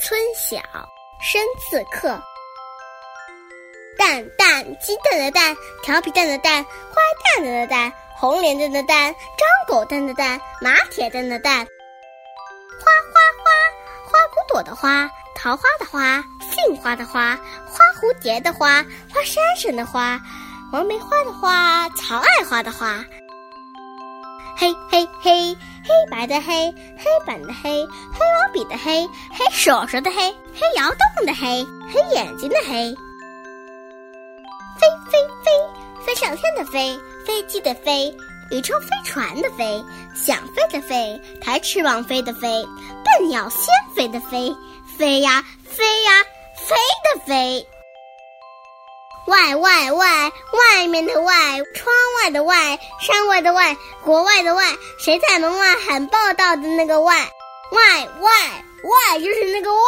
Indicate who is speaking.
Speaker 1: 村小生刺客。蛋蛋鸡蛋的蛋，调皮蛋的蛋，坏蛋蛋的蛋，红脸蛋的蛋，张狗蛋的蛋，马铁蛋的蛋。花花花，花骨朵的花，桃花的花，杏花的花，花蝴蝶的花，花珊珊的花，王梅花的花，曹爱花的花。嘿嘿嘿，黑白的黑，黑板的黑，黑毛笔的黑，黑手手的黑，黑窑洞的黑，黑眼睛的黑。飞飞飞，飞上天的飞，飞机的飞，宇宙飞船的飞，想飞的飞，抬翅膀飞的飞，笨鸟先飞的飞，飞呀飞呀飞的飞。外外外，外面的外，窗外的外，山外的外，国外的外，谁在门外喊报道的那个外，外外外就是那个外。